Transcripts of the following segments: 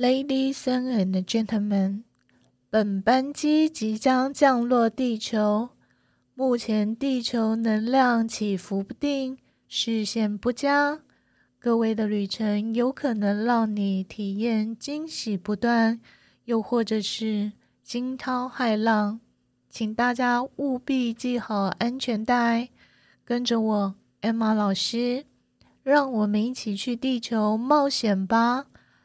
Ladies and gentlemen，本班机即将降落地球。目前地球能量起伏不定，视线不佳，各位的旅程有可能让你体验惊喜不断，又或者是惊涛骇浪，请大家务必系好安全带，跟着我 Emma 老师，让我们一起去地球冒险吧。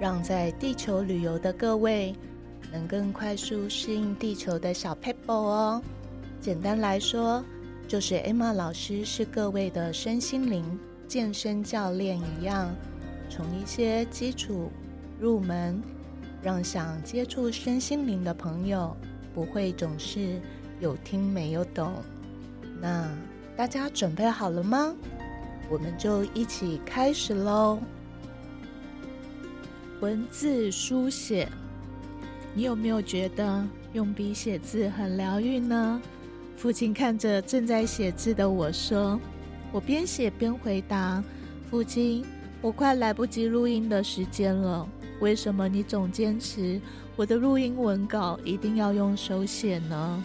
让在地球旅游的各位能更快速适应地球的小 people 哦。简单来说，就是 Emma 老师是各位的身心灵健身教练一样，从一些基础入门，让想接触身心灵的朋友不会总是有听没有懂。那大家准备好了吗？我们就一起开始喽。文字书写，你有没有觉得用笔写字很疗愈呢？父亲看着正在写字的我说：“我边写边回答，父亲，我快来不及录音的时间了。为什么你总坚持我的录音文稿一定要用手写呢？”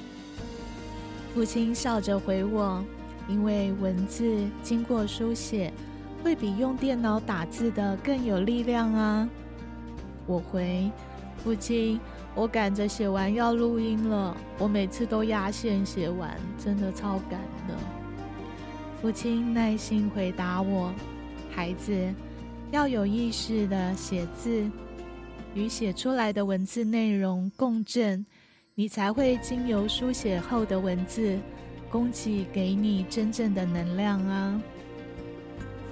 父亲笑着回我：“因为文字经过书写，会比用电脑打字的更有力量啊。”我回父亲，我赶着写完要录音了。我每次都压线写完，真的超赶的。父亲耐心回答我：“孩子，要有意识的写字，与写出来的文字内容共振，你才会经由书写后的文字供给给你真正的能量啊。”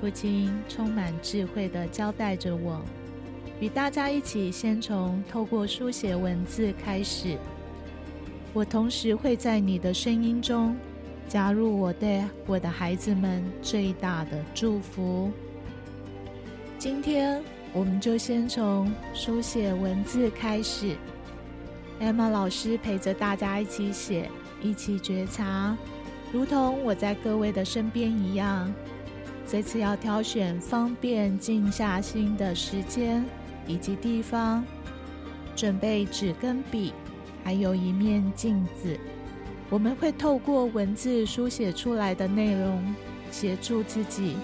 父亲充满智慧的交代着我。与大家一起，先从透过书写文字开始。我同时会在你的声音中加入我对我的孩子们最大的祝福。今天，我们就先从书写文字开始。Emma 老师陪着大家一起写，一起觉察，如同我在各位的身边一样。这次要挑选方便静下心的时间。以及地方，准备纸跟笔，还有一面镜子。我们会透过文字书写出来的内容，协助自己。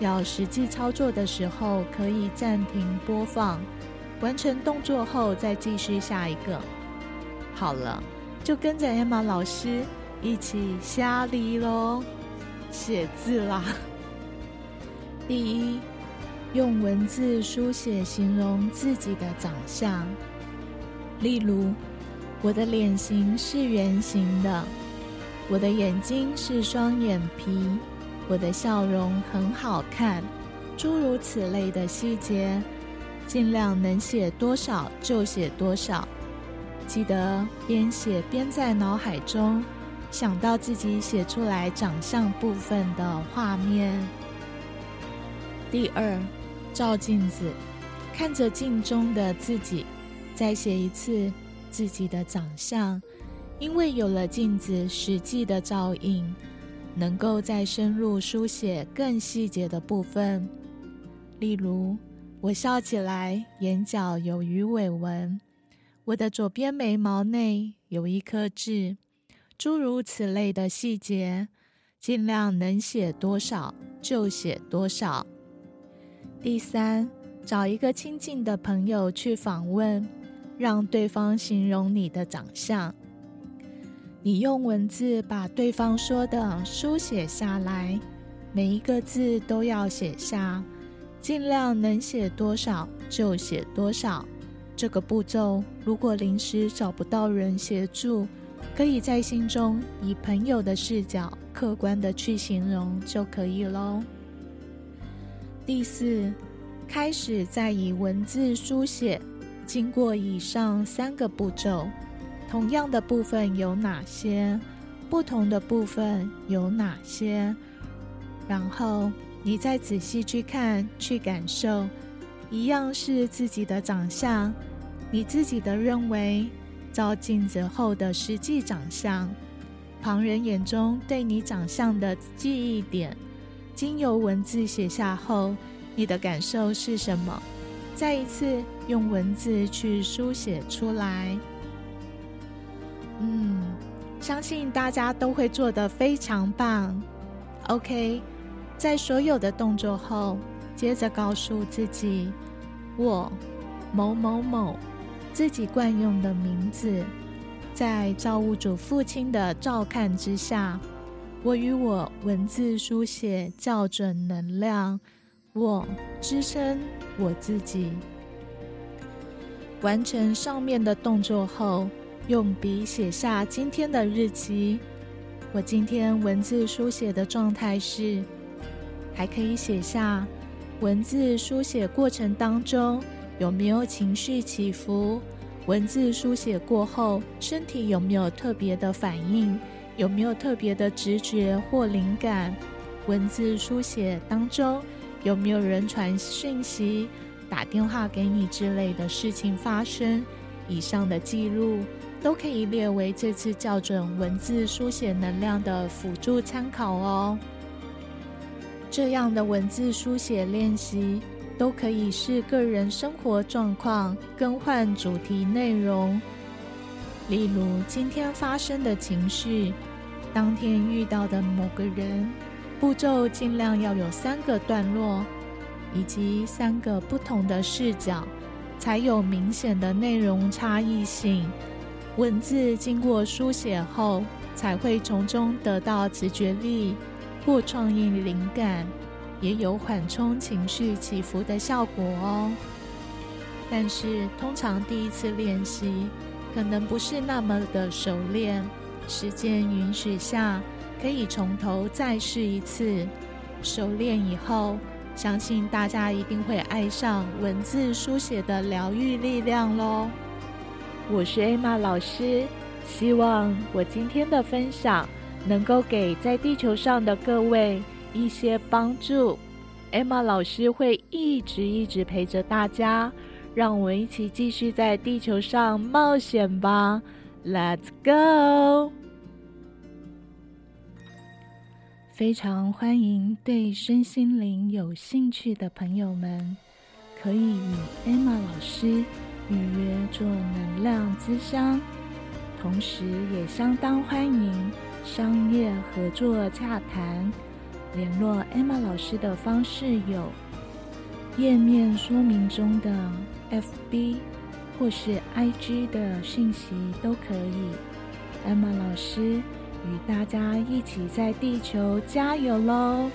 要实际操作的时候，可以暂停播放，完成动作后再继续下一个。好了，就跟着 Emma 老师一起瞎离喽，写字啦。第一。用文字书写形容自己的长相，例如，我的脸型是圆形的，我的眼睛是双眼皮，我的笑容很好看，诸如此类的细节，尽量能写多少就写多少。记得边写边在脑海中想到自己写出来长相部分的画面。第二。照镜子，看着镜中的自己，再写一次自己的长相。因为有了镜子实际的照应，能够再深入书写更细节的部分。例如，我笑起来眼角有鱼尾纹，我的左边眉毛内有一颗痣，诸如此类的细节，尽量能写多少就写多少。第三，找一个亲近的朋友去访问，让对方形容你的长相。你用文字把对方说的书写下来，每一个字都要写下，尽量能写多少就写多少。这个步骤，如果临时找不到人协助，可以在心中以朋友的视角，客观的去形容就可以喽。第四，开始再以文字书写经过以上三个步骤，同样的部分有哪些？不同的部分有哪些？然后你再仔细去看、去感受，一样是自己的长相，你自己的认为，照镜子后的实际长相，旁人眼中对你长相的记忆点，经由文字写下后，你的感受是什么？再一次用文字去书写出来。嗯，相信大家都会做得非常棒。OK，在所有的动作后，接着告诉自己：我某某某，自己惯用的名字，在造物主父亲的照看之下，我与我文字书写校准能量。我支撑我自己。完成上面的动作后，用笔写下今天的日期。我今天文字书写的状态是，还可以写下文字书写过程当中有没有情绪起伏，文字书写过后身体有没有特别的反应，有没有特别的直觉或灵感，文字书写当中。有没有人传讯息、打电话给你之类的事情发生？以上的记录都可以列为这次校准文字书写能量的辅助参考哦。这样的文字书写练习都可以是个人生活状况更换主题内容，例如今天发生的情绪，当天遇到的某个人。步骤尽量要有三个段落，以及三个不同的视角，才有明显的内容差异性。文字经过书写后，才会从中得到直觉力或创意灵感，也有缓冲情绪起伏的效果哦。但是，通常第一次练习可能不是那么的熟练，时间允许下。可以从头再试一次，熟练以后，相信大家一定会爱上文字书写的疗愈力量喽。我是 Emma 老师，希望我今天的分享能够给在地球上的各位一些帮助。Emma 老师会一直一直陪着大家，让我们一起继续在地球上冒险吧！Let's go！非常欢迎对身心灵有兴趣的朋友们，可以与 Emma 老师预约做能量咨商，同时也相当欢迎商业合作洽谈。联络 Emma 老师的方式有页面说明中的 FB 或是 IG 的讯息都可以。艾玛老师。与大家一起在地球加油喽！